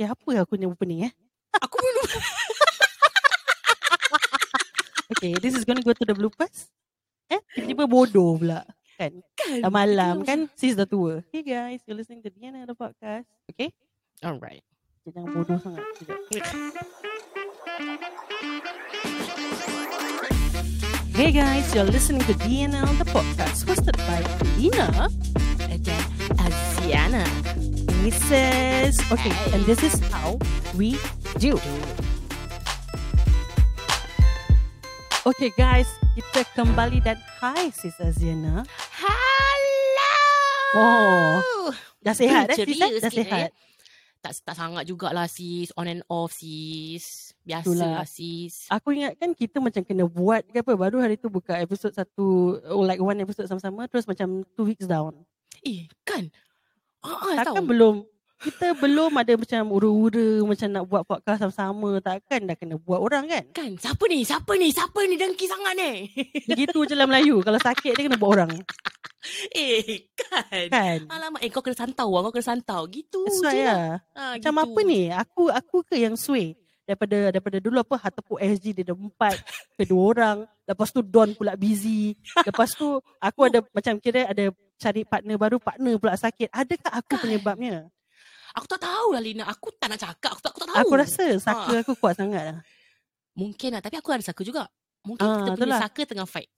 Eh apa aku ni opening eh? Aku belum. Okay, this is gonna go to the bloopers. Eh, tiba-tiba bodoh pula. Kan? kan. Dah malam kan, sis dah tua. Hey guys, you're listening to Diana the podcast. Okay? Alright. Jangan bodoh sangat. Sekejap. Hey guys, you're listening to DNL the podcast hosted by Dina And then Aziana. Mrs. Okay, and this is how we do. Okay guys, kita kembali dan hi sis Aziana. Hello. Oh. Dah sihat eh? Ceria eh? Dah sikit, sihat. Tak tak sangat jugalah sis. On and off sis. Biasa Itulah. lah sis. Aku ingat kan kita macam kena buat ke apa. Baru hari tu buka episod satu, oh, like one episode sama-sama. Terus macam two weeks down. Eh kan. Ah, ah, Takkan tahu. belum kita belum ada macam ura-ura macam nak buat podcast sama-sama. Takkan dah kena buat orang kan? Kan siapa ni? Siapa ni? Siapa ni dengki sangat ni? Begitu je lah Melayu. Kalau sakit dia kena buat orang. eh kan. Kan? Alamak, eh kau kena santau lah. Kau kena santau. Gitu That's je lah. lah. Ah, Macam gitu. apa ni? Aku aku ke yang sway? Daripada daripada dulu apa Hatepuk SG dia ada empat kedua orang. Lepas tu Don pula busy. Lepas tu aku ada macam kira ada cari partner baru, partner pula sakit. Adakah aku penyebabnya? Aku tak tahu lah Lina. Aku tak nak cakap. Aku tak, aku tak tahu. Aku rasa saka aku kuat sangat lah. Mungkin lah. Tapi aku ada saka juga. Mungkin Ah, kita punya itulah. saka tengah fight.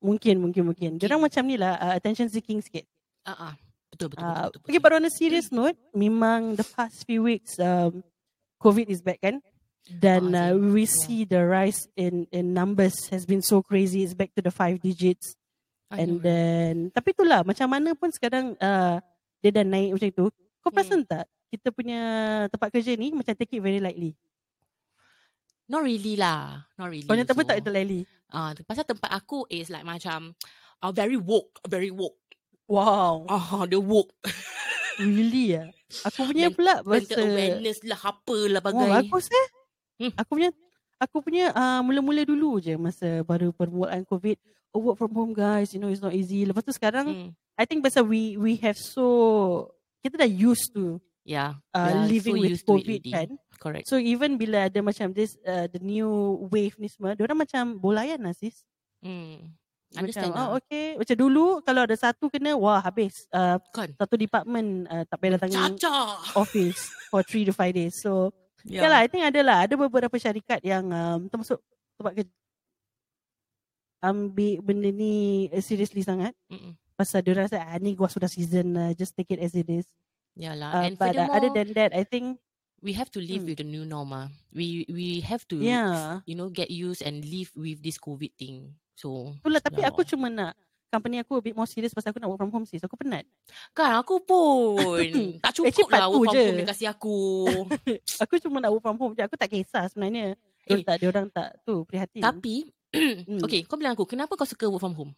Mungkin, mungkin, mungkin. Dia orang macam ni lah, uh, attention seeking sikit. Ah, ah. Betul, betul, Uh, betul, betul, okay, betul. but on a serious note, memang the past few weeks, um, COVID is back kan? Dan Ah, uh, we Yeah. see the rise in in numbers has been so crazy. It's back to the five digits. I And know, then, tapi itulah, macam mana pun sekarang uh, dia dah naik macam itu. Kau Hmm. perasan tak? Kita punya tempat kerja ni macam take it very lightly. Not really lah. Not really. Kau punya tempat tak itu lightly. Ah, pasal tempat aku is like macam uh, very woke, very woke. Wow. Ah, dia woke. Really ya? Aku punya pula Mental awareness lah, apa lah Oh, bagai. bagus eh. Hmm. Aku punya aku punya uh, mula-mula dulu je masa baru permulaan COVID. Oh, work from home guys, you know it's not easy. Lepas tu sekarang Hmm. I think pasal we we have so kita dah used to Yeah. uh, are living so with COVID kan. Correct. So even bila ada macam this uh, the new wave ni semua, dia orang macam bolayan lah sis. Hmm. Macam Understand oh lah. okay, macam dulu kalau ada satu kena wah habis. Uh, satu department uh, tak payah datang Caca. office for three to five days. So Yeah. Yeah. lah, I think ada lah. Ada beberapa syarikat yang um, termasuk tempat kerja ambil benda ni uh, seriously sangat. Mm-mm. Pasal dia rasa, ah, ni gua sudah season, uh, just take it as it is. Yeah lah. Uh, and but uh, other than that, I think, we have to live Hmm. with the new normal. We we have to yeah. you know get used and live with this COVID thing. So Itulah, tapi Ya aku cuma nak company aku a bit more serious pasal aku nak work from home sis. Aku penat. kan aku pun tak Actually, cukup lah work from je. home dia kasih aku. Aku cuma nak work from home je. Aku tak kisah sebenarnya. Eh. tak, dia orang tak tu prihatin. Tapi Hmm. okay, kau bilang aku kenapa kau suka work from home?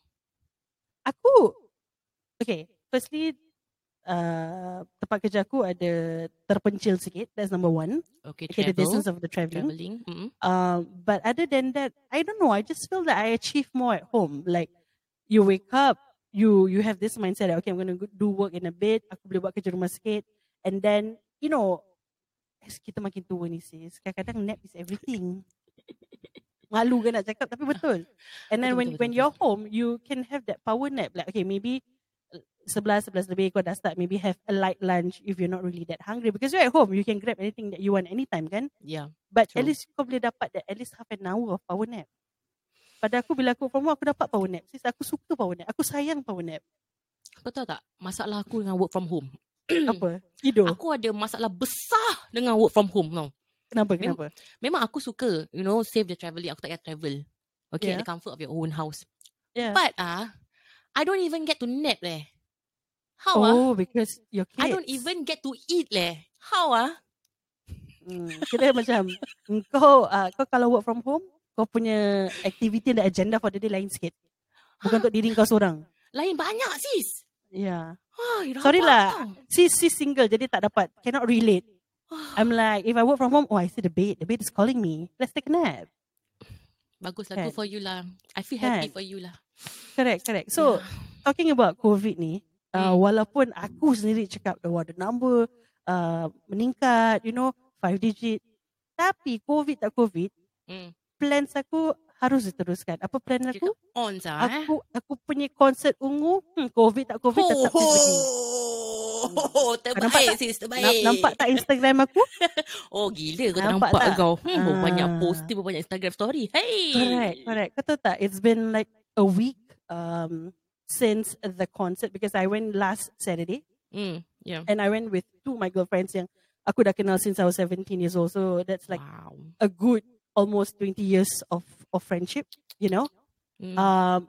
Aku Okay Firstly uh, Tempat kerja aku ada Terpencil sikit That's number one Okay, Okay the travel, distance of the traveling traveling. Mm-mm. uh, But other than that I don't know I just feel that I achieve more at home Like You wake up You you have this mindset that, Okay I'm going to do work in a bit Aku boleh buat kerja rumah sikit. And then You know As kita makin tua ni sis Kadang-kadang nap is everything. Malu kan nak cakap Tapi betul. And then Betul, when betul, when betul, you're home You can have that power nap. Like okay maybe Sebelas, sebelas lebih kau dah start Maybe have a light lunch If you're not really that hungry. Because you're at home You can grab anything that you want anytime kan? Yeah. But at True. least kau boleh dapat that At least half an hour of power nap Pada aku bila aku from home Aku dapat power nap Sis aku suka power nap Aku sayang power nap Kau tahu tak masalah aku dengan work from home? Apa? Tidur Aku ada masalah besar dengan work from home tau. Kenapa? Mem- Kenapa? Memang aku suka, you know, save the travelling. Aku tak payah travel. Okay, Yeah. the comfort of your own house. Yeah. But ah, I don't even get to nap leh. How ah? Oh because your kids I don't even get to eat leh. How ah? Hmm, kira macam kau uh, kau kalau work from home kau punya activity dan agenda for the day lain sikit. Bukan untuk diri kau seorang. Lain banyak sis. Yeah. Ah, Sorry lah. tau. Sis sis single jadi tak dapat cannot relate. I'm like if I work from home oh I see the bed the bed is calling me. Let's take a nap. Bagus lah, Kan? good for you lah. I feel happy Kan? for you lah. Correct correct. So talking about COVID ni uh, Hmm. walaupun aku sendiri cakap oh, the number uh, meningkat, you know, five digit. Tapi COVID tak COVID, Hmm. Plans aku harus diteruskan. Apa plan aku? On sah eh. Aku aku punya konsert ungu, hmm, COVID tak COVID tetap Ho, pergi. ho, terbaik Nampak tak? sis, terbaik. Nampak tak Instagram aku? Oh gila kau Nampak nampak, tak? kau. Hmm, Ah. banyak posting, banyak Instagram story. Hey. Correct, correct. Kau tahu tak? It's been like a week um, since the concert because I went last Saturday Hmm, yeah. and I went with two of my girlfriends yang aku dah kenal since I was 17 years old. So that's like wow. a good almost 20 years of, of friendship, you know? Hmm. Um,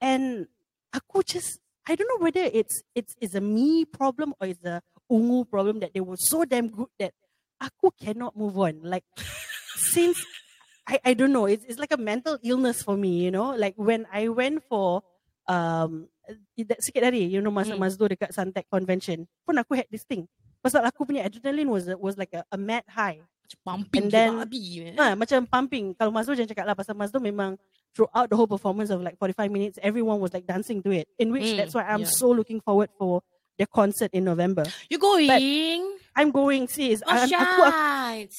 and aku just, I don't know whether it's it's is a me problem or it's a ungu problem that they were so damn good that aku cannot move on. Like since I, I don't know, it's it's like a mental illness for me, you know. Like when I went for um that sikit hari, you know, masa Hmm. Mazdo dekat Suntec Convention, pun aku had this thing. Pasal aku punya adrenaline was was like a, a mad high. Pumping and then- babi. Ha, macam pumping. Kalau Mazdo jangan cakap lah pasal Mazdo memang throughout the whole performance of like 45 minutes, everyone was like dancing to it. In which Mm, that's why I'm yeah. so looking forward for the concert in November. You going? I'm going sis. Oh, I- aku, aku,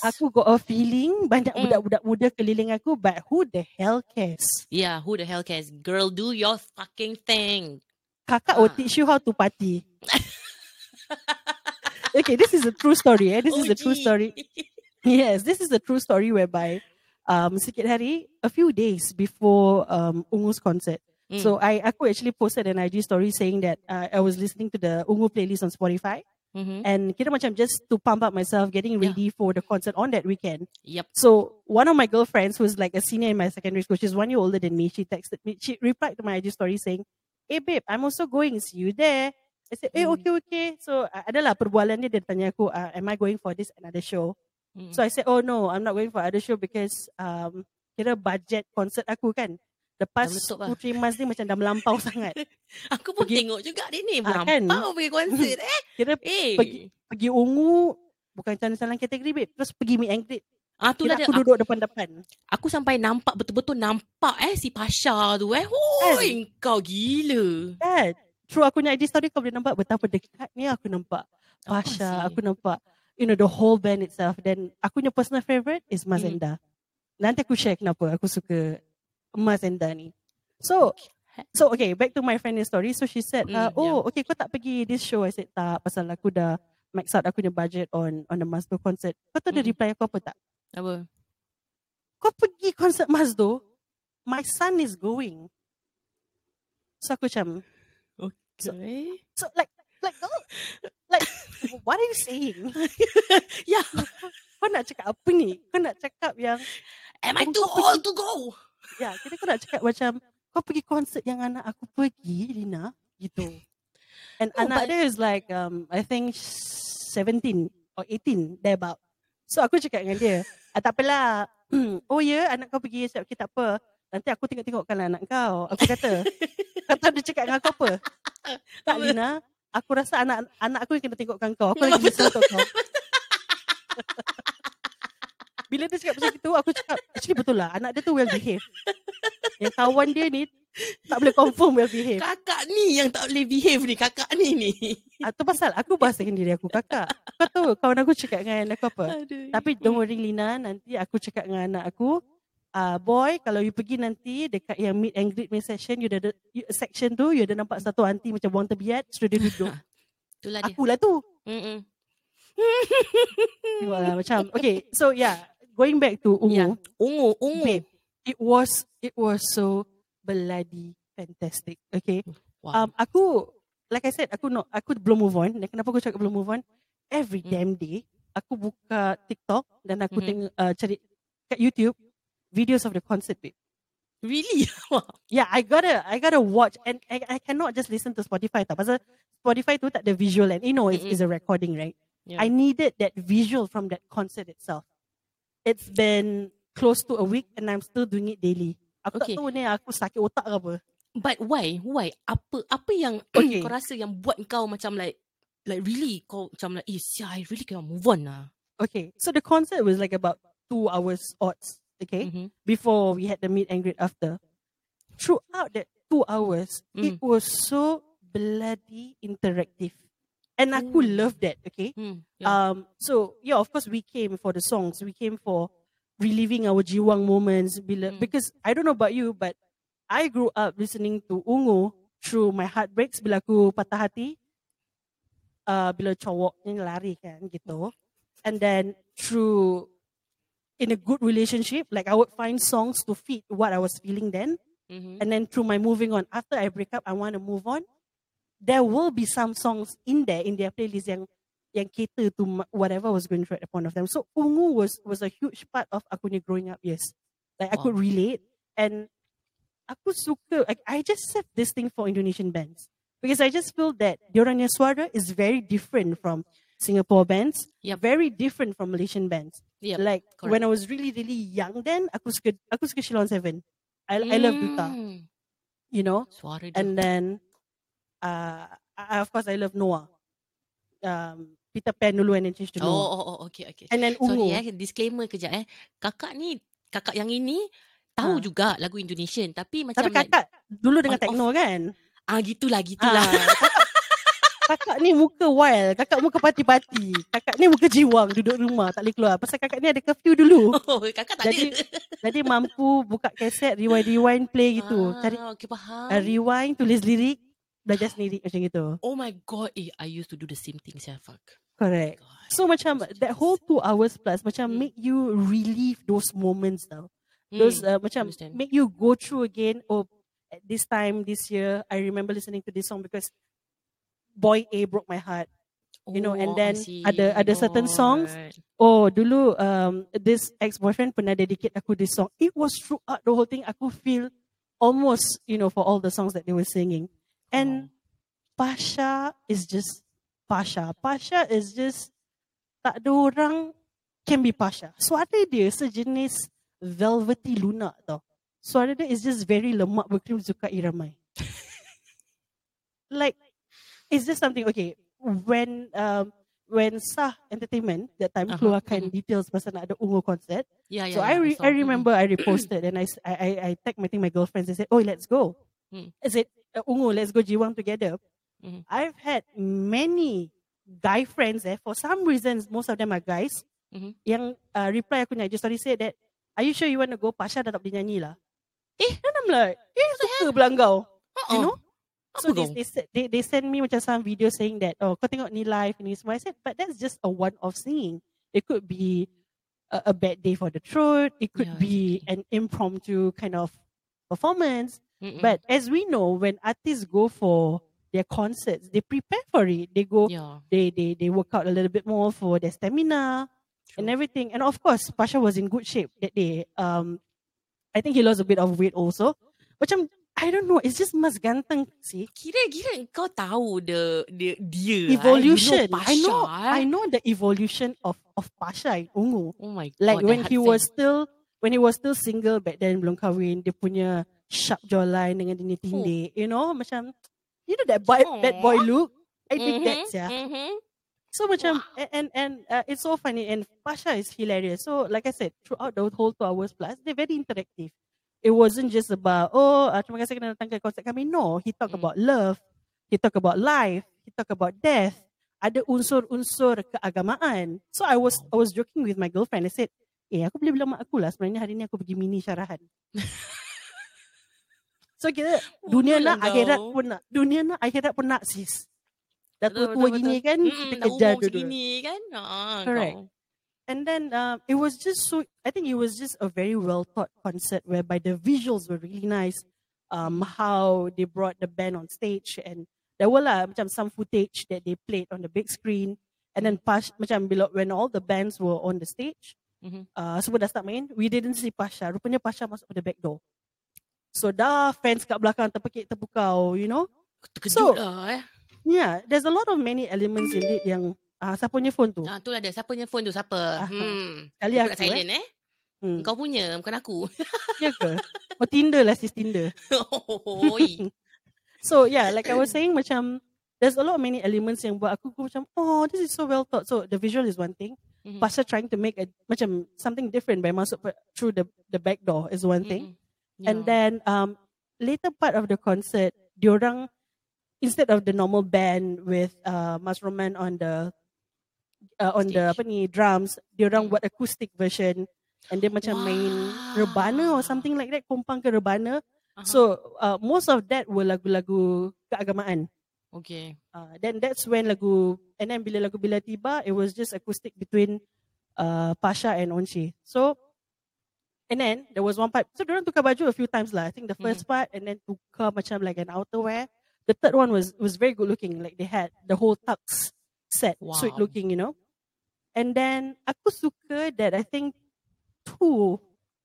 aku got a feeling banyak Mm. budak-budak muda keliling aku but who the hell cares? Yeah, who the hell cares? Girl, do your fucking thing. Kakak will Ah. teach you how to party. okay, this is a true story. Eh? This is a true OG. story. Yes, this is a true story whereby um sikit hari, a few days before um Ungu's concert. Mm. So I aku actually posted an IG story saying that uh, I was listening to the Ungu playlist on Spotify Mhm. and kira macam just to pump up myself getting Yeah. ready for the concert on that weekend. Yep. So one of my girlfriends who's like a senior in my secondary school, she's one year older than me. She texted me, she replied to my IG story saying, Hey babe, I'm also going. See you there. I said, hey, Mm. okay, okay. So uh, adalah perbualan dia, dia tanya aku, uh, am I going for this another show? Mm. So I said, oh no, I'm not going for other show because um, kira budget concert aku kan. Lepas Dah meletup lah. two, three months ni macam dah melampau sangat. Aku pun pergi- tengok juga dia ni. Ah, kan? Melampau pergi konsert eh. Kira Eh. Pergi- pergi ungu, bukan calon-calon kategori babe. Terus pergi meet and greet. Ah, tu lah dia. aku duduk depan-depan. Aku sampai nampak betul-betul nampak eh si Pasha tu eh. Hoi, kau gila. Kan? Through aku punya IG story kau boleh nampak betapa dekatnya aku nampak Pasha, aku nampak you know the whole band itself. Then aku punya personal favourite is Mas Hmm. Enda. Nanti aku share kenapa aku suka Mas Enda ni. So so okay, back to my friend's story. So she said, uh, Mm, oh okay kau tak pergi this show. I said tak pasal aku dah max out aku punya budget on on the Masdo concert. Kau tahu dia Mm. reply aku apa tak? Apa? Kau pergi konsert Masdo, my son is going. So aku macam, Okay. so like, like, oh, like, what are you saying? Ya. Kau nak cakap apa ni? Kau nak cakap yang, Am I too pergi- old to go? ya, kita kau nak cakap macam, kau pergi konsert yang anak aku pergi, Lina, gitu. And No, anak but- dia is like, um, I think 17 or 18, there about. So aku cakap dengan dia, ah, tak apalah, oh ya, anak kau pergi, saya okay, tak apa. Nanti aku tengok-tengokkanlah anak kau. Aku kata, kau tahu dia cakap dengan aku apa? Tak? Lina, aku rasa anak anak aku yang kena tengokkan kau. Aku lagi besar untuk kau. Bila dia cakap macam itu, aku cakap, actually betul lah. Anak dia tu well behave. Yang kawan dia ni, tak boleh confirm well behave. Kakak ni yang tak boleh behave ni. Kakak ni ni. Atau pasal aku bahasakan diri aku kakak. Kau tahu kawan aku cakap dengan aku apa? Aduh. Tapi don't worry Lina, nanti aku cakap dengan anak aku, uh, boy, kalau you pergi nanti dekat yang meet and greet punya session, you dah ada, you, section tu, you ada nampak satu aunty macam buang tebiat, sudah dia duduk. Itulah dia. Akulah tu. Lah macam, okay, so yeah, going back to Ungu, Yeah. Ungu, ungu. babe, it was, it was so bloody fantastic, okay. Wow. Um, aku, like I said, aku no, aku belum move on. Dan kenapa aku cakap belum move on? Every Hmm. damn day, aku buka TikTok dan aku Mhm. tengok uh, cari kat YouTube videos of the concert. Babe. really? Yeah, I gotta, I gotta watch and I, I cannot just listen to Spotify. Tak pasal Spotify tu tak ada visual and you know it's, it's a recording, right? Yeah. I needed that visual from that concert itself. It's been close to a week and I'm still doing it daily. Aku Okay. tak tahu ni aku sakit otak ke apa. But why? Why? Apa apa yang Okay. kau rasa yang buat kau macam like like really kau macam like eh sia, I really cannot move on lah. Okay, so the concert was like about two hours odds. Okay, Mhm. before we had the meet and greet after. Throughout that two hours, it Mm. was so bloody interactive. And aku Ooh. love that, okay? Hmm. Yeah. Um, so yeah, of course we came for the songs. We came for reliving our jiwang moments. Bila, Mm. Because I don't know about you, but I grew up listening to Ungu through my heartbreaks bila aku patah hati. Uh, bila cowok ni lari kan gitu. And then through in a good relationship, like I would find songs to fit what I was feeling then. Mhm. And then through my moving on, after I break up, I want to move on. There will be some songs in there in their playlist yang yang cater to whatever was going through at the point of time. So Ungu was was a huge part of aku ni growing up. Yes, like I could relate and aku suka. Like, I just have this thing for Indonesian bands because I just feel that diorangnya suara is very different from Singapore bands. Yep. Very different from Malaysian bands. Yep, Like correct. when I was really really young, then aku suka aku suka Shilon Seven. I I love Duta. Hmm. You know, Suara dia. and then uh, I, of course I love Noah. Um, Peter Pan dulu and then change to Oh, Noah. oh, oh, okay, okay. And then Sorry Ungu. eh, disclaimer kejap eh. Kakak ni, kakak yang ini tahu Ha. juga lagu Indonesian. Tapi macam Tapi like, kakak dulu dengan on off. techno kan? ah gitulah, gitulah. Ah, kakak, ni muka wild. Kakak muka parti-parti. Kakak ni muka jiwang duduk rumah. Tak boleh keluar. Pasal kakak ni ada curfew dulu. Oh, kakak tak Jadi, ada. Jadi mampu buka kaset, rewind-rewind, play gitu. Cari Ah, okay, faham. uh, rewind, tulis lirik, belajar sendiri macam gitu. oh my god, eh, I used to do the same thing, saya fuck. Correct. God. So macam that whole two hours plus macam Hmm. make you relive those moments tau. Those uh, Hmm, macam understand. make you go through again. Oh, at this time this year, I remember listening to this song because Boy A broke my heart. you know, and Oh, I then ada- ada certain songs. Oh, dulu um, this ex-boyfriend pernah dedicate aku this song. It was throughout the whole thing. Aku feel almost, you know, for all the songs that they were singing. And Pasha is just Pasha. Pasha is just tak ada orang can be Pasha. Suara dia sejenis velvety lunak tau. Suara dia is just very lemak berkrim suka iramai. like it's just something okay when um when Sah Entertainment that time Aha, keluarkan mhm. details pasal nak ada Ungu concert. Yeah, yeah, so yeah, I re-. I Mm-mm. remember I reposted and I I I, I tagged my, think my girlfriends and said, "Oh, let's go." Mm. I said, uh, "Ungu, let's go Jiwang together." Mhm. I've had many guy friends eh. For some reasons, most of them are guys. Mhm. Yang uh, reply aku ni, I just story said that, "Are you sure you want to go?" Pasha dah tak boleh nyanyi lah. Eh? And I'm like, eh, suka pula kau. You Uh-uh. know? So Apa they, they, they, they send me macam some video saying that, oh, kau tengok ni live ni semua. I said, but that's just a one-off singing. It could be a, a bad day for the throat. It could Yeah, be an impromptu kind of performance. Mm-mm. But as we know, when artists go for their concerts, they prepare for it. They go, yeah, they, they, they work out a little bit more for their stamina and everything. And of course, Pasha was in good shape that day. Um, I think he lost a bit of weight also. Macam, I don't know, it's just mas ganteng sih. Kira-kira kau tahu the, the dia evolution. eh? You know I know, eh? I know the evolution of of Pasha in Ungu. Oh my Like god, when that he was still when he was still single back then belum kahwin, dia punya sharp jawline dengan dia tindih, you know, macam you know that boy that boy Aw. look. I think Mhm, that's yeah. mhm. So macam and and, and uh, it's so funny and Pasha is hilarious. So like I said, throughout the whole two hours plus, they're very interactive. It wasn't just about oh uh, terima kasih kerana datang ke konsert kami. No, he talk Mm. about love, he talk about life, he talk about death. Ada unsur-unsur keagamaan. So I was I was joking with my girlfriend. I said, eh aku boleh bilang mak aku lah sebenarnya hari ni aku pergi mini syarahan. so kita dunia nak akhirat pun nak. Dunia nak akhirat pun nak sis. Dah tua-tua betul, gini kan Mm-mm, kita dah kejar umur dulu. segini kan. Ah, Correct. kau. And then um, it was just so. I think it was just a very well thought concert whereby the visuals were really nice. Um, how they brought the band on stage and there were lah macam some footage that they played on the big screen. And then pas macam when all the bands were on the stage, Mhm. uh, semua dah start main. We didn't see Pasha. Rupanya Pasha masuk the back door. So dah fans kat belakang terpekik terpukau, you know. Terkejut So- lah eh. Yeah, there's a lot of many elements in it yang ah siapa punya phone tu? Ah, tu lah dia. Siapa punya phone tu? Siapa? Ah, Hmm. Kali Aku aku eh. silent eh. Hmm. Kau punya, bukan aku. Ya ke? Oh Tinder lah sis Tinder. So yeah, like I was saying macam there's a lot of many elements yang buat aku, aku macam oh this is so well thought. So the visual is one thing. Mhm. Pasha trying to make a macam something different by masuk through the the back door is one thing. Mm-mm. And Yeah. then um later part of the concert, diorang instead of the normal band with uh, Mas Roman on the uh, on the Stage. apa ni drums, dia orang Hmm. buat acoustic version and dia macam main rebana or something like that, kompang ke rebana. Aha. So uh, most of that were lagu-lagu keagamaan. Okay. Uh, then that's when lagu and then bila lagu bila tiba, it was just acoustic between uh, Pasha and Onchi. So and then there was one part. So diorang tukar baju a few times lah. I think the 1st part and then tukar macam like an outerwear. The third one was was very good looking. Like they had the whole tux set, sweet Wow. looking, you know. And then aku suka that I think two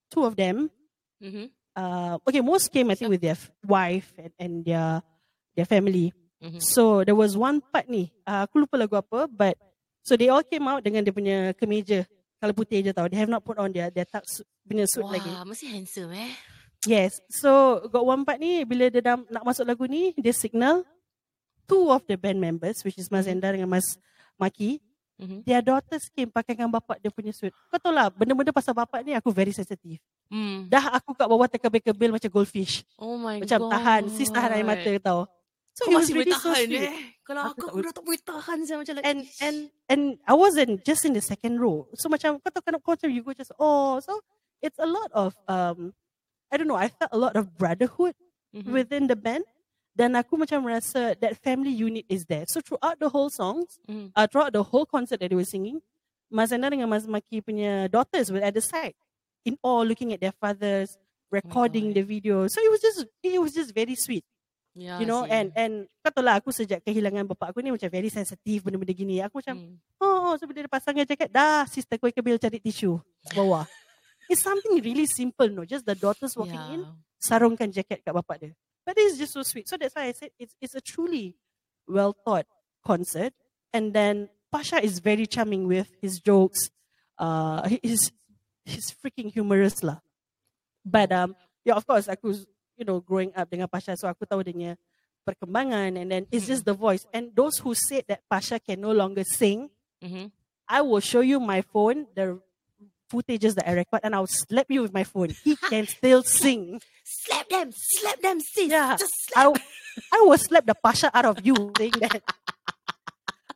two of them. Mm-hmm. Uh, okay, most came I think with their f- wife and, and their their family. Mm-hmm. So there was one part ni, uh, aku lupa lagu apa, but so they all came out dengan dia punya kemeja kalau putih je tau. They have not put on their their tux punya suit Wah, lagi. mesti handsome eh. Yes. So got one part ni bila dia dah nak masuk lagu ni, dia signal two of the band members which is Mas Mhm. Enda dengan Mas Maki, Mm-hmm. their daughters came pakai dengan bapak dia punya suit. Kau tahu lah, benda-benda pasal bapak ni aku very sensitive. Mm. Dah aku kat bawah terkebil-kebil macam goldfish. Oh my Macam god. tahan, sis tahan air mata tau. So was masih really boleh so tahan sweet. eh. Kalau Aku aku, aku dah tak boleh tahan saya macam like and and and I wasn't just in the second row. So macam kau tahu kan kau macam you go just oh so it's a lot of um I don't know. I felt a lot of brotherhood Mhm. within the band. Dan aku macam rasa that family unit is there. So throughout the whole songs, Mhm. uh, throughout the whole concert that they were singing, Mas Enda dengan Mas Maki punya daughters were at the side, in awe looking at their fathers, recording God. the video. So it was just it was just very sweet Ya, you know sih. and and kau tahu lah aku sejak kehilangan bapak aku ni macam very sensitive benda-benda gini aku macam Hmm. oh, oh so bila dia pasangkan jaket dah sister kau kebil cari tisu bawah it's something really simple no just the daughters walking in Ya. sarungkan jaket kat bapak dia but this is just so sweet. So that's why I said it's it's a truly well thought concert. And then Pasha is very charming with his jokes uh he's he's freaking humorous lah. But um yeah of course aku you know growing up dengan Pasha so aku tahu dia punya perkembangan. And then it's just the voice. And those who said that Pasha can no longer sing Mhm. I will show you my phone the footages that I record and I'll slap you with my phone he can still sing Slap them, slap them, sis. Yeah. Just slap. I, I will slap the Pasha out of you saying that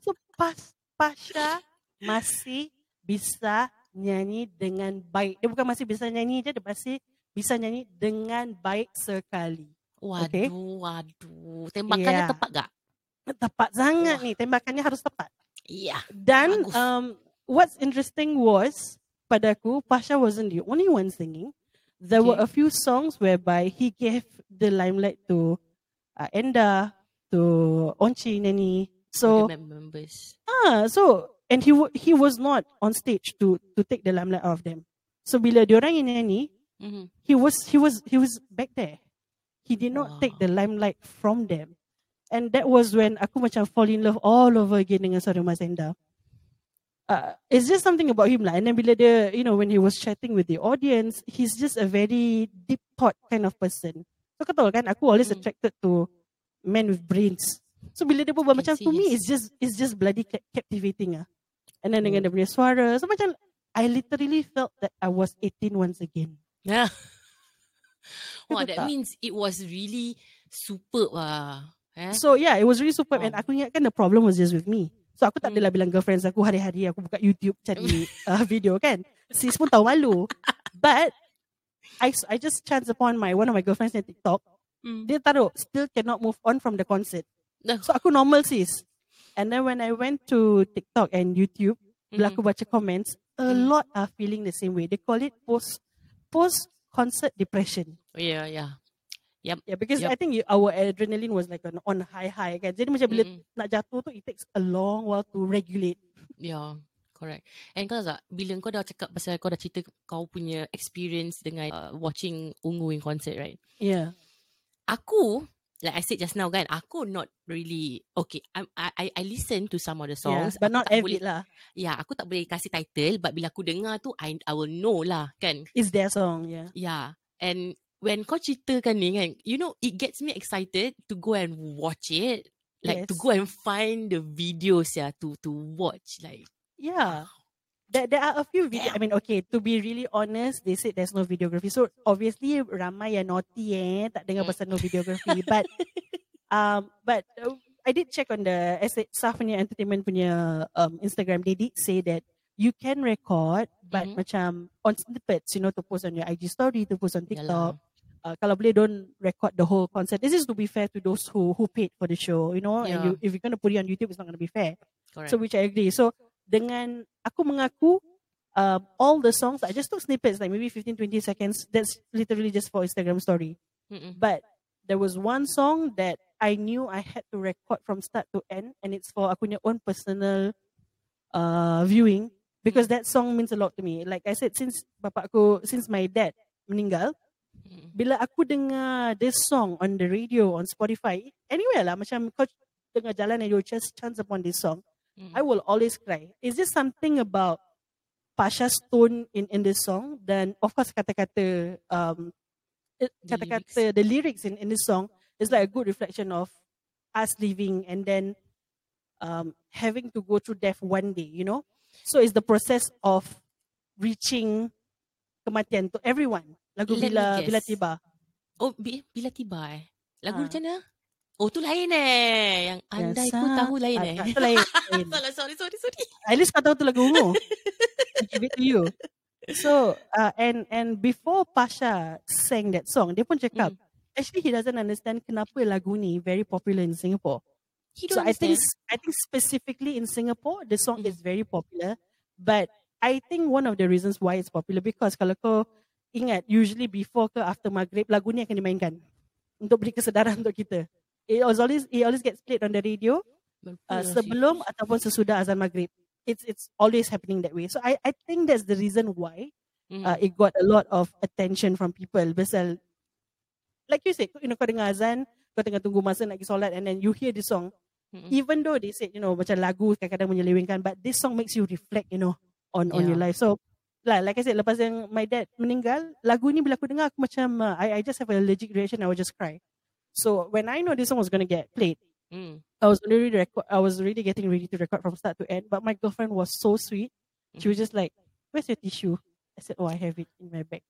so Pas, Pasha masih bisa nyanyi dengan baik dia bukan masih bisa nyanyi je dia masih bisa nyanyi dengan baik sekali Waduh, Okay. waduh. Tembakannya Yeah. tepat gak? tepat sangat Wah. ni tembakannya harus tepat Iya. Dan Bagus. um, what's interesting was padaku Pasha wasn't the only one singing. There were Okay. a few songs whereby he gave the limelight to uh, Enda, to Onchi Nani. So members. ah, so and he wa- he was not on stage to to take the limelight out of them. So bila diorang yang nyanyi, Mhm. he was he was he was back there. He did not take Wow. the limelight from them. And that was when aku macam fall in love all over again dengan suara Mas Enda. Uh, it's just something about him lah. And then bila dia, you know, when he was chatting with the audience, he's just a very deep thought kind of person. So kau tahu kan, aku always Mm. attracted to men with brains. So bila dia berbual Can macam to me, it's just it's just bloody ca- captivating ah. And then Mm. dengan dia punya suara, so macam I literally felt that I was 18 once again. Yeah. Wah, Betul that tak? means it was really superb lah. Eh? So yeah, it was really superb. And Wow. aku ingatkan the problem was just with me. So aku tak Hmm. adalah bilang girlfriends aku hari-hari aku buka YouTube cari uh, video kan. Sis pun tahu malu. But I I just chance upon my one of my girlfriends on TikTok. Mm. Dia taruh still cannot move on from the concert. So aku normal sis. And then when I went to TikTok and YouTube, bila Mhm. aku baca comments, a Mm. lot are feeling the same way. They call it post post concert depression. Oh, yeah, yeah. Yeah, because Yup. I think you, our adrenaline was like on, on high high kan. Jadi macam bila Mm-mm. nak jatuh tu it takes a long while to regulate. Yeah, correct. And kau tak, bila kau dah cakap pasal kau dah cerita kau punya experience dengan uh, watching Ungu in concert, right? Yeah. Aku, like I said just now kan, aku not really, okay, I'm, I, I, I listen to some of the songs. yeah. But aku not avid boleh, lah. Ya, aku tak boleh kasih title, but bila aku dengar tu, I, I will know lah, kan? It's their song, yeah. Yeah. And when kau ceritakan ni kan, you know, it gets me excited to go and watch it. Like to Yes. go and find the videos yeah, to to watch. Like Yeah. There, there are a few videos. I mean, okay, to be really honest, they said there's no videography. So obviously ramai yang naughty eh, tak dengar Mm. pasal no videography. But Um, but uh, I did check on the Saf punya entertainment punya um, Instagram. They did say that you can record, but Mhm. macam on snippets, you know, to post on your IG story, to post on Yalah. Uh, kalau boleh don't record the whole concert. This is to be fair to those who who paid for the show, you know. And you, if you're gonna put it on YouTube, it's not gonna be fair. Correct. So which I agree. So dengan aku mengaku um, all the songs, I just took snippets like maybe 15, 20 seconds. That's literally just for Instagram story. Mm-mm. But there was one song that I knew I had to record from start to end, and it's for aku punya own personal uh, viewing because that song means a lot to me. Like I said, since bapakku, since my dad meninggal. Bila aku dengar this song on the radio, on Spotify, anywhere lah, macam kau dengar jalan and you just chance upon this song, Mm-mm. I will always cry. Is there something about Pasha's tone in, in this song? Then, of course, kata-kata, um, The kata-kata, the lyrics in, in this song is like a good reflection of us living and then um, having to go through death one day, you know? So it's the process of reaching kematian to everyone. Lagu Let me bila bila tiba. Oh, bi- bila tiba eh? Lagu Ah. macam mana? Oh, tu lain eh. Yang andai ku Biasa. tahu lain Ah, eh. tak, tu lain. lain. Salah, sorry, sorry, sorry. At least kau tahu tu lagu ungu. I give it to you. So, uh, and and before Pasha sang that song, dia pun cakap, Mm. actually he doesn't understand kenapa lagu ni very popular in Singapore. He So I think. I think specifically in Singapore, the song Mm. is very popular. But I think one of the reasons why it's popular because kalau kau ingat, usually before ke after maghrib, lagu ni akan dimainkan untuk beri kesedaran untuk kita. It always it always gets played on the radio uh, sebelum ataupun sesudah azan maghrib. It's it's always happening that way. So I I think that's the reason why Syed. Mm. uh, it got a lot of attention from people. Pasal like you said, you know, kau dengar azan, kau tengah tunggu masa nak pergi solat and then you hear the song. Mm-mm. Even though they said, you know, macam lagu kadang-kadang menyelewengkan, but this song makes you reflect, you know, on on your Yeah. life. So like, like I said, lepas yang my dad meninggal, lagu ni bila aku dengar, aku macam, uh, I, I just have a allergic reaction, I will just cry. So when I know this song was going to get played, Mm. I was already record. I was already getting ready to record from start to end. But my girlfriend was so sweet. She was just like, "Where's your tissue?" I said, "Oh, I have it in my bag."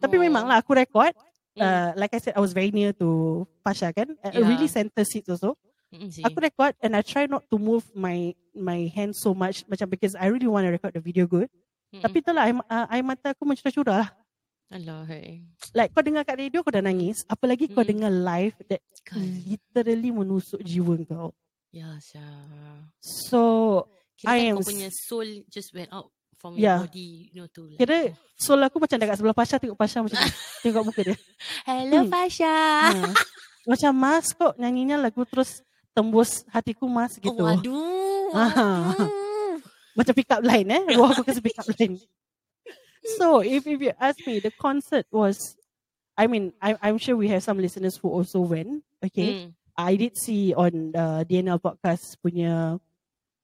Tapi memang lah aku record. Mm. Uh, like I said, I was very near to Pasha kan. Yeah. Really center seats also. Sih. Aku record and I try not to move my my hand so much macam because I really want to record the video good. Mm-mm. Tapi itulah air, uh, air mata aku mencurah-curah lah. Alah. Like kau dengar kat radio kau dah nangis. Apalagi kau Mm. dengar live that Kan. literally menusuk jiwa kau. Ya, Syah. So Kira I kan am kau punya soul just went out from Yeah. your body, you know, to like, Kira soul aku macam dekat sebelah Pasha tengok Pasha macam. Tengok muka dia. Hello, Hmm. Fasha. Ha. Macam mas kok nyanyinya lagu terus tembus hatiku mas gitu. Oh, waduh. Ah. Macam pick up line eh. Roh aku kasi pick up line. So if, if you ask me, the concert was, I mean, I, I'm sure we have some listeners who also went. Okay. Mm. I did see on the DNL podcast punya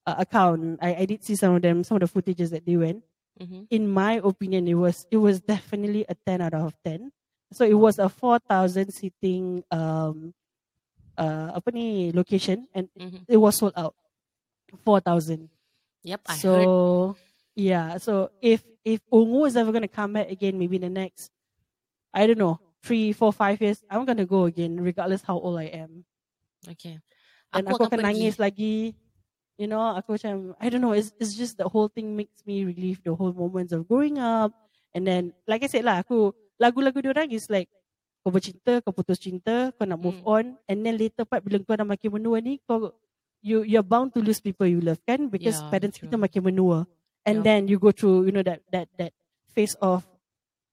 uh, account, I, I did see some of them, some of the footages that they went. Mhm. in my opinion, it was it was definitely a ten out of ten. So it was a four thousand seating um uh apa ni location and Mhm. it was sold out. Four thousand. Yep, I So heard. yeah, so if if Ungu is ever gonna come back again, maybe the next I don't know, three, four, five years, I'm gonna go again, regardless how old I am. Okay. Dan Aku aku, akan akan nangis lagi. You know, aku macam, I don't know, it's, it's just the whole thing makes me relive the whole moments of growing up. And then, like I said lah, aku, lagu-lagu diorang is like, kau bercinta, kau putus cinta, kau nak move Hmm. on. And then later part, bila kau dah makin menua ni, kau, you, you're bound to lose people you love, kan? Because Yeah, parents kita true. makin menua. And Yeah. then you go through, you know, that, that, that phase of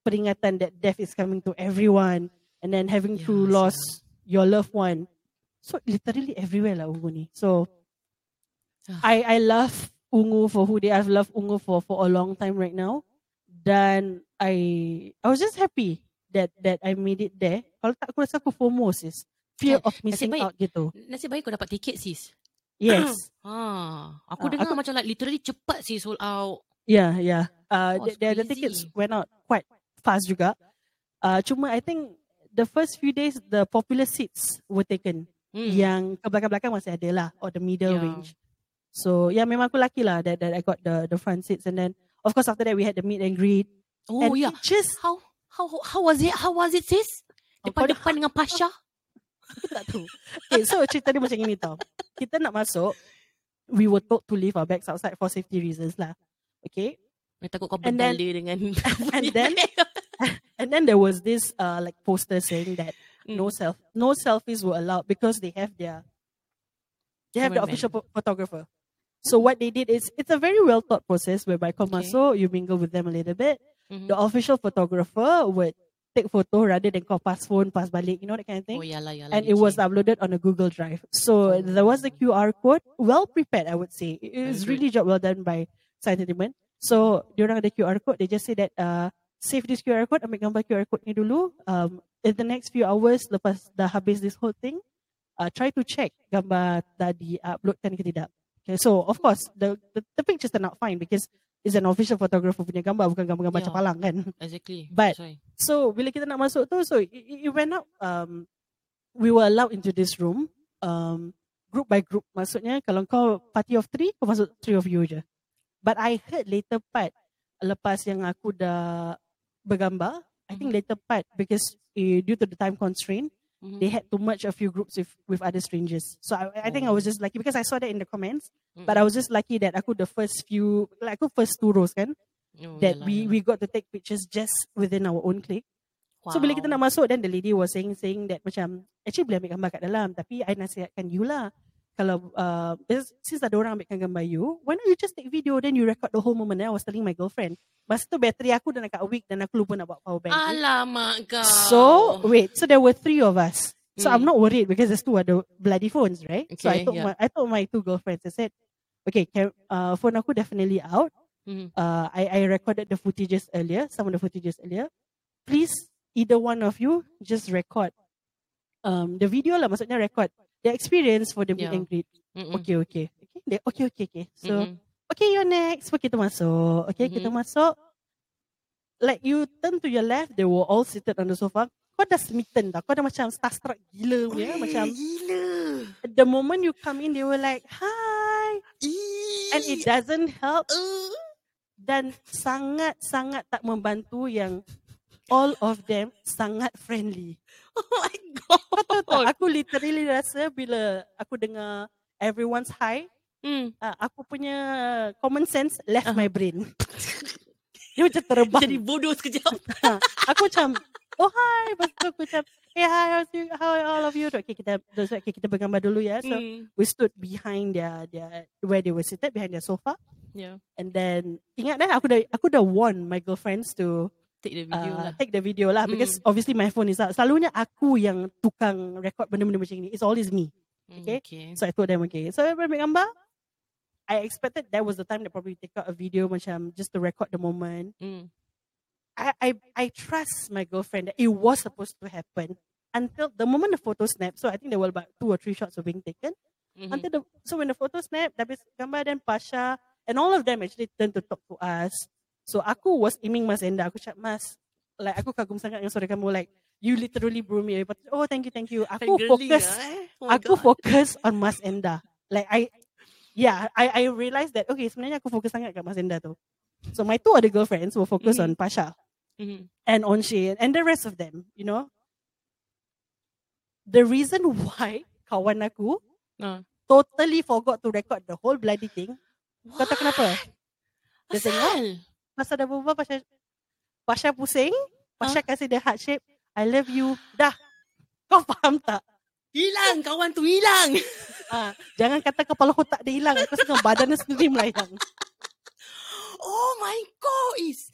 peringatan that death is coming to everyone. And then having to Yeah, lose your loved one. So literally everywhere lah Ungu ni. So. I I love Ungu for who they are. I've loved Ungu for for a long time right now. Dan I I was just happy that that I made it there. Kalau tak aku rasa aku FOMO sis. Fear of missing baik. out gitu. Nasib baik kau dapat tiket sis. Yes. Ha, aku Ah, dengar aku- macam like literally cepat sih sold out. yeah, yeah. Oh, Uh, it's the, the, tickets went out quite fast juga. Uh, cuma I think the first few days the popular seats were taken. Hmm. Yang ke belakang-belakang masih ada lah or the middle Yeah. range. So yeah, memang aku lucky lah that, that I got the the front seats and then of course after that we had the meet and greet. Oh and yeah. just How how how was it? How was it sis? Oh, kau Depan-depan dengan Pasha? Aku tak tahu. Okay, so cerita dia macam ini tau. Kita nak masuk, we were told to leave our bags outside for safety reasons lah. Okay. Saya takut kau berdala dengan And then, and then there was this uh like poster saying that Mm. no self, no selfies were allowed because they have their, they have the official pho- photographer. So what they did is, it's a very well thought process whereby Okay. masuk, you mingle with them a little bit. Mhm. The official photographer would take photo rather than kau pass phone, pass balik, you know that kind of thing. Oh yalah yalah. and it was uploaded on a Google Drive. So Oh. there was the QR code, well prepared, I would say. It was really job well done by Science Entertainment. So diorang ada QR code, they just say that uh, save this QR code, ambil gambar QR code ni dulu. Um, in the next few hours, lepas dah habis this whole thing, uh, try to check gambar dah di-uploadkan ke tidak. Okay, so of course, the, the, the pictures turn out fine because it's an official photographer punya gambar, bukan gambar-gambar Yeah. capalang kan. Exactly. But-. So bila kita nak masuk tu, so it, it went up. Um, we were allowed into this room, um, group by group. Maksudnya kalau kau party of three, kau masuk three of you je. But I heard later part lepas yang aku dah bergambar, I think later part because uh, due to the time constraint, Mhm. they had to merge a few groups with with other strangers. So I, I think I was just lucky because I saw that in the comments. But I was just lucky that aku the first few, like aku first two rows kan, Oh, that yalah, we we got to take pictures just within our own clique. So bila kita Wow. nak masuk then the lady was saying saying that macam actually boleh ambil gambar kat dalam tapi I nasihatkan you lah kalau uh, since ada orang ambilkan gambar you why not you just take video then you record the whole moment then I was telling my girlfriend masa tu bateri aku dah nak kat weak dan aku lupa nak bawa power bank Alamak kau. so wait so there were three of us so I'm Hmm. not worried because there's two other bloody phones right so I Okay, told yeah. my I told my two girlfriends I said okay can, uh, phone aku definitely out Mhm. uh, I, I recorded the footages earlier, some of the footages earlier. Please, either one of you, just record um, the video lah. Maksudnya record the experience for the meet Yeah. and greet. Mm-mm. Okay, okay. Okay, they, okay, okay, okay. So, Mm-mm. okay, you're next. So, kita masuk. Okay, kita Mhm. masuk. Like, you turn to your left, they were all seated on the sofa. Kau dah smitten dah. Kau dah macam starstruck gila punya. Macam, gila. the moment you come in, they were like, hi. And it doesn't help Uh. dan sangat-sangat tak membantu yang all of them sangat friendly. Oh my god. Kau tahu tak, aku literally rasa bila aku dengar everyone's hi, Hmm. uh, aku punya common sense left Ah. my brain. Dia macam terbang. Jadi bodoh sekejap. aku macam, oh hi. Lepas tu aku macam, hey hi, how's you, how are all of you? Okay, kita, okay, kita bergambar dulu ya. So, Hmm. we stood behind their, their, where they were seated, behind their sofa. Yeah. And then, ingat dah, aku dah, aku dah warn my girlfriends to Take the video uh, lah. take the video lah because obviously my phone is out. Selalunya aku yang tukang record benda-benda macam ni. It's always me. okay. okay. So I told them okay. So everybody ambil gambar. I expected that was the time that probably take out a video macam just to record the moment. Hmm. I I I trust my girlfriend that it was supposed to happen until the moment the photo snapped. So I think there were about two or three shots were being taken. Mhm. Until the so when the photo snapped, habis gambar then Pasha and all of them actually turned to talk to us. So aku was aiming Mas Enda. Aku cakap Mas, like aku kagum sangat dengan suara kamu. Like you literally blew me away. But, oh thank you, thank you. Aku Fangirling fokus, lah, eh. Oh aku God. fokus on Mas Enda. Like I, yeah, I I realized that okay sebenarnya aku fokus sangat kat Mas Enda tu. So my two other girlfriends were focused on Mhm. Pasha Mhm. and on Shane and the rest of them. You know, the reason why kawan aku Ah. totally forgot to record the whole bloody thing. Kau tahu kenapa? Dia tengok. Pasal dah berubah Pasha Pasha pusing, Pasha kasih dia heart shape. I love you. Dah. Kau faham tak? Hilang kawan tu hilang. Ah, jangan kata kepala otak dia hilang. Aku rasa badan dia sendiri melayang. Oh my god. Is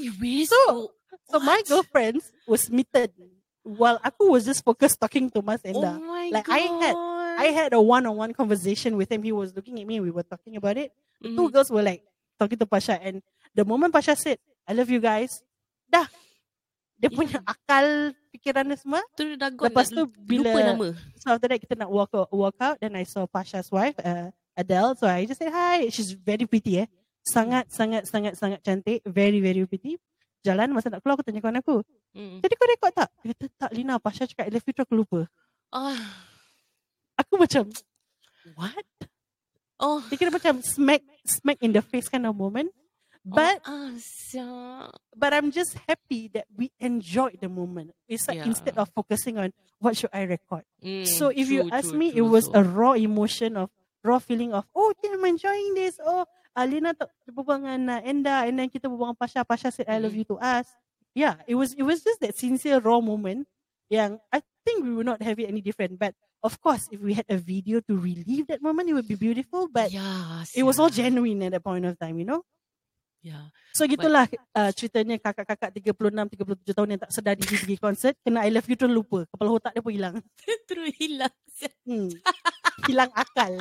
Erase. So, So my What? girlfriends was smitten while aku was just focused talking to Mas Oh Enda. my Like, god. I had- I had a one-on-one conversation with him. He was looking at me. We were talking about it. Mhm. Two girls were like talking to Pasha and the moment Pasha said, I love you guys, dah. Dia punya akal fikiran dia semua. Tu dah gone. Lepas tu bila- lupa nama. So after that kita nak walk out, walk out then I saw Pasha's wife, uh, Adele. So I just said hi. She's very pretty eh. Sangat, sangat, sangat, sangat cantik. Very, very pretty. Jalan masa nak keluar aku tanya kawan aku. Mm. Jadi kau rekod tak? Dia kata tak Lina. Pasha cakap I love you tu aku lupa. Ah. Aku macam what? Oh. Dia kira macam smack smack in the face kind of moment. But oh, Asya. but I'm just happy that we enjoyed the moment. It's like Yeah. instead of focusing on what should I record. Mm, so if you ask true, me, it was also. a raw emotion of raw feeling of oh yeah, I'm enjoying this. Oh Alina tak berbual dengan uh, Enda and then kita berbual dengan Pasha. Pasha said I love Mm. you to us. Yeah, it was it was just that sincere raw moment. Yang I think we would not have it any different. But of course, if we had a video to relive that moment, it would be beautiful. But yeah, it was all genuine at that point of time, you know. Yeah. So gitulah uh, ceritanya kakak-kakak 36 37 tahun yang tak sedar diri pergi konsert kena I love you tu lupa. Kepala otak dia pun hilang. Terus hilang. Hmm. hilang akal.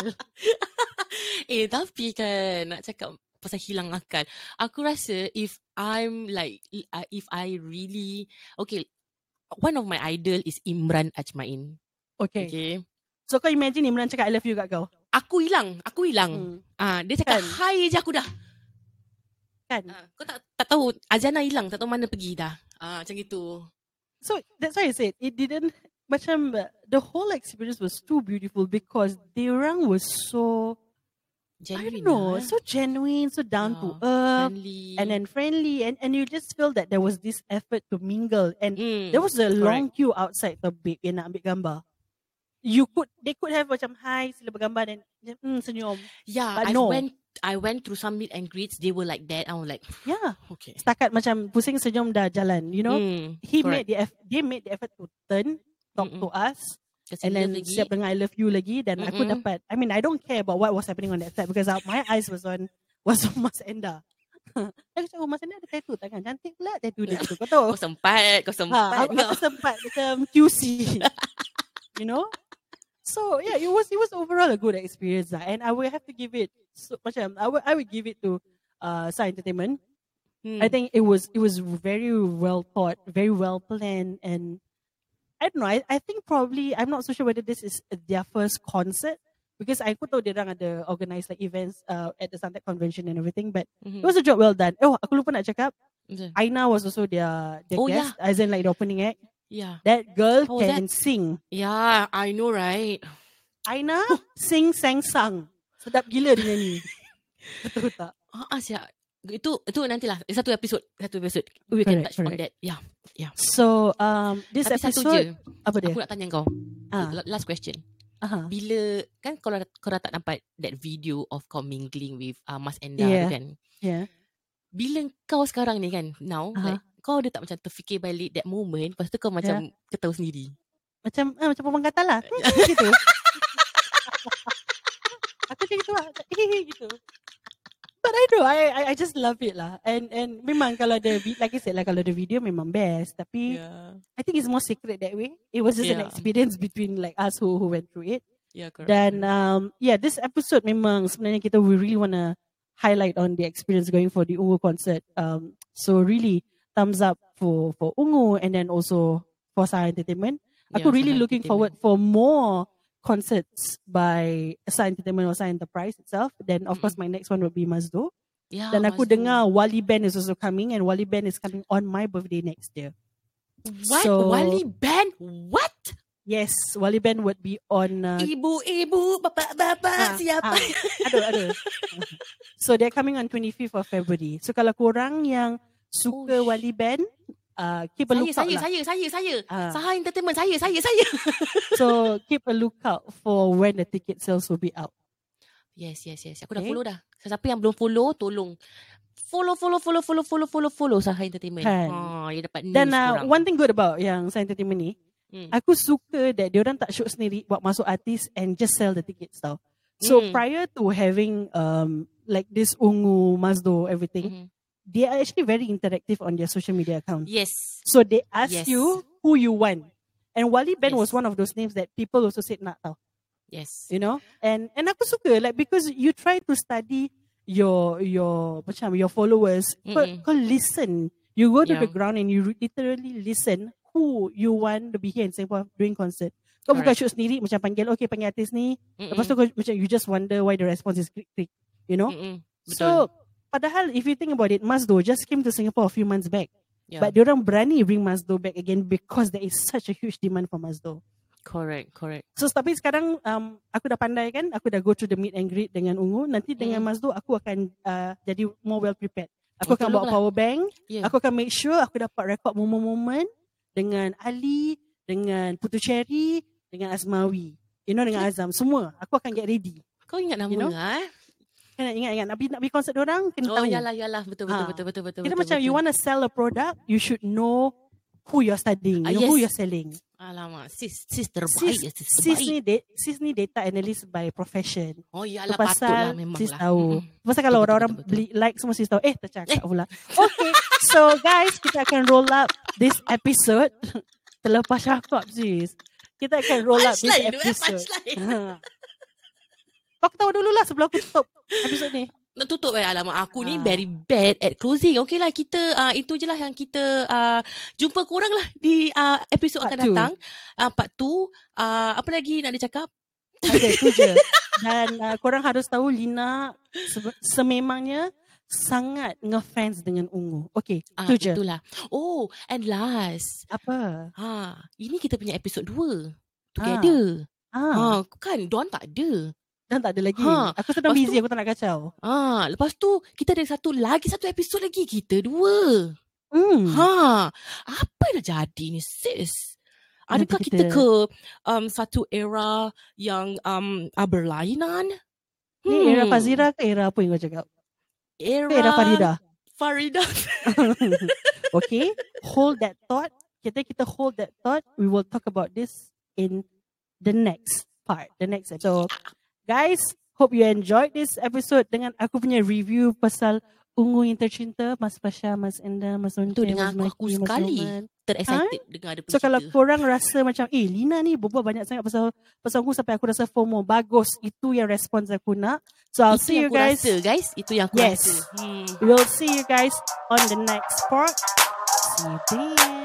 eh tapi kan nak cakap pasal hilang akal. Aku rasa if I'm like uh, if I really okay one of my idol is Imran Ajmain. Okay. Okay. So kau imagine Imran cakap I love you kat kau. Aku hilang, aku hilang. Hmm. Ah, dia cakap Kan? hi je aku dah. Kan? Ah, kau tak tak tahu Azana hilang, tak tahu mana pergi dah. Ah, macam gitu. So that's why I said it didn't macam uh, the whole experience was too beautiful because diorang was so I Genuine don't know, eh. so genuine, so down to Yeah, earth friendly. and then friendly and and you just feel that there was this effort to mingle and Mm, There was a correct. long queue outside the big yang nak ambil gambar. You could, they could have macam hi, sila bergambar dan mm, senyum. Yeah, but I no. went I went through some meet and greets. They were like that. I was like, Yeah. okay. Setakat macam pusing senyum dah jalan, you know. Mm, He made correct. the eff- they made the effort to turn, talk Mm-mm. to us Kasi and then lagi. siap dengan I love you lagi aku Mm-mm. dapat. I mean, I don't care about what was happening on that side because uh, my eyes was on was on Mas Enda. aku cakap, oh Mas Enda ada tattoo tangan. Cantik pula tattoo dia tu. Kau tahu? Kau sempat, kau Ha, sempat. aku, aku sempat macam QC. you know? So yeah, it was it was overall a good experience lah. And I will have to give it so macam I would I would give it to uh Star Entertainment. Hmm. I think it was it was very well thought, very well planned and I don't know, I, I think probably I'm not so sure whether this is their first concert because I could tahu dia orang ada organize like events uh, at the Suntec Convention and everything but Mhm. it was a job well done. Oh, aku lupa nak cakap. Aina was also their, their Oh, guest as in like the opening act. Yeah. That girl was can sing. Yeah, I know right. Aina sing sang sang. Sedap gila dia nyanyi. Betul tak? Ah, ah siap. Itu itu nantilah satu episod, satu episod. We can Correct, touch on correct. that. Yeah. So um this Tapi satu je. episode apa dia? Aku nak tanya kau. Ah, La- Last question. aha. Bila kan kau dah, kau tak nampak that video of kau mingling with uh, Mas Enda Yeah. kan. Yeah. Bila kau sekarang ni kan now Aha. like, kau ada tak macam terfikir balik that moment lepas tu kau macam ketawa sendiri. Macam ah, macam perempuan kata lah. gitu. Aku macam gitu lah. Gitu. But I do. I, I I just love it lah. And and memang kalau ada like I said lah kalau ada video memang best. Tapi Yeah. I think it's more secret that way. It was just an Yeah. experience between like us who who went through it. Yeah, correct. Dan um, yeah, this episode memang sebenarnya kita we really wanna highlight on the experience going for the Ungu concert. Um, so really thumbs up for for Ungu and then also for Star Entertainment. Aku really looking forward for more concerts by Star Entertainment or Star Enterprise itself. Then of course my next one will be Mazdo. Yeah, Dan aku Mazdo. dengar Wali Band is also coming and Wali Band is coming on my birthday next year. What? So- Wali band? What? Yes, Wali Band would be on uh, Ibu-ibu, Ah, bapak-bapak, siapa? ah. ada ada. so they're coming on 25th of February. So kalau korang yang suka Oh, sh- Wali Band, uh, keep a Saya, lookout saya, lah. saya, saya, saya. Ah. Sahar Entertainment, saya, saya, saya. So keep a lookout for when the ticket sales will be out. Yes, yes, yes. Aku dah follow dah. Siapa yang belum follow, tolong. Follow, follow, follow, follow, follow, follow, follow Sahar Entertainment. Kan. Ha, dia dapat news Dan uh, korang. one thing good about yang Star Entertainment ni, Hmm. aku suka that diorang tak shoot sendiri buat masuk artis and just sell the tickets tau. So Mm. prior to having um like this Ungu, Mazdo, everything, Mhm. They are actually very interactive on their social media accounts. Yes. So they ask Yes. you who you want. And Wali Ben was Yes. one of those names that people also said nak tahu, Yes. you know? And and aku suka like because you try to study your your macam your followers, Mm-mm. kau listen. You go to Yeah. the ground and you literally listen who you want to be here in Singapore doing concert. Kau bukan Correct. shoot sendiri macam panggil okay panggil artis ni. Mm-mm. Lepas tu kau macam you just wonder why the response is quick quick, you know? Mm-mm. Betul. So padahal if you think about it, Mazdo just came to Singapore a few months back. yeah. But diorang berani bring Mazdo back again because there is such a huge demand for Mazdo. correct, correct. So tapi sekarang um, aku dah pandai kan, aku dah go to the meet and greet dengan Ungu. Nanti dengan Mm. Mazdo aku akan uh, jadi more well prepared. Aku Oh, akan bawa tolonglah. power bank. Yeah. Aku akan make sure aku dapat record momen-momen dengan Ali, dengan Putu Cherry, dengan Azmawi. You know, dengan Azam. Semua. Aku akan get ready. Kau ingat nama you know? ah? eh? Kan ingat-ingat. Nak pergi, nak pergi konsert orang, kena Oh, tahu. yalah, yalah. Betul, betul, Ah. betul, betul, betul. Kita betul, macam betul. you want to sell a product, you should know who you're studying, Ah, you know who yes. you're selling. Alamak, sis, sis terbaik. Sis, ya, sis sis terbaik. ni, de- sis ni data analyst by profession. Oh, Tu yalah, patutlah pasal memang sis lah. tahu. Mm-mm. Pasal kalau orang-orang beli like semua sis tahu. Eh, tercakap pula. Okay, so guys, kita akan roll up this episode. Terlepas cakap sis. Kita akan roll up this eh, episode. Ha. Kau ketawa dulu lah sebelum aku tutup episode ni. Nak tutup eh alamak aku ni Ah. very bad at closing. Okay lah kita uh, itu je lah yang kita uh, jumpa korang lah di uh, episod Part akan two. datang. Uh, part 2. Uh, apa lagi nak dicakap? Ada tu je. Dan uh, korang harus tahu Lina se- sememangnya sangat ngefans dengan Ungu. Okay, Ah, tu je. itulah. Oh, and last. Apa? Ha, ini kita punya episod 2. Together. Ah, Ha, kan Don tak ada. Dan tak ada lagi. Ha, Aku sedang lepas busy, tu- aku tak nak kacau. Ha, lepas tu kita ada satu lagi satu episod lagi kita dua. Hmm. Ha, apa dah jadi ni sis? Adakah kita, kita- ke um, satu era yang um, berlainan? Ni era Fazira ke era apa yang kau cakap? Era, Ke era Farida? Farida. okay, hold that thought. Kita kita hold that thought. We will talk about this in the next part, the next episode. So, guys, hope you enjoyed this episode dengan aku punya review pasal Ungu yang tercinta, Mas Pasha, Mas Enda, Mas Unte, Tu dengan Mas aku, aku Maki, Mas sekali Roman. terexcited dengan ada So kalau cerita. korang rasa macam eh Lina ni berbual banyak sangat pasal pasal aku sampai aku rasa FOMO bagus itu yang respons aku nak. So I'll Itu see you aku guys. Rasa, guys. Itu yang aku Yes. rasa. Hmm. We'll see you guys on the next part. See you then.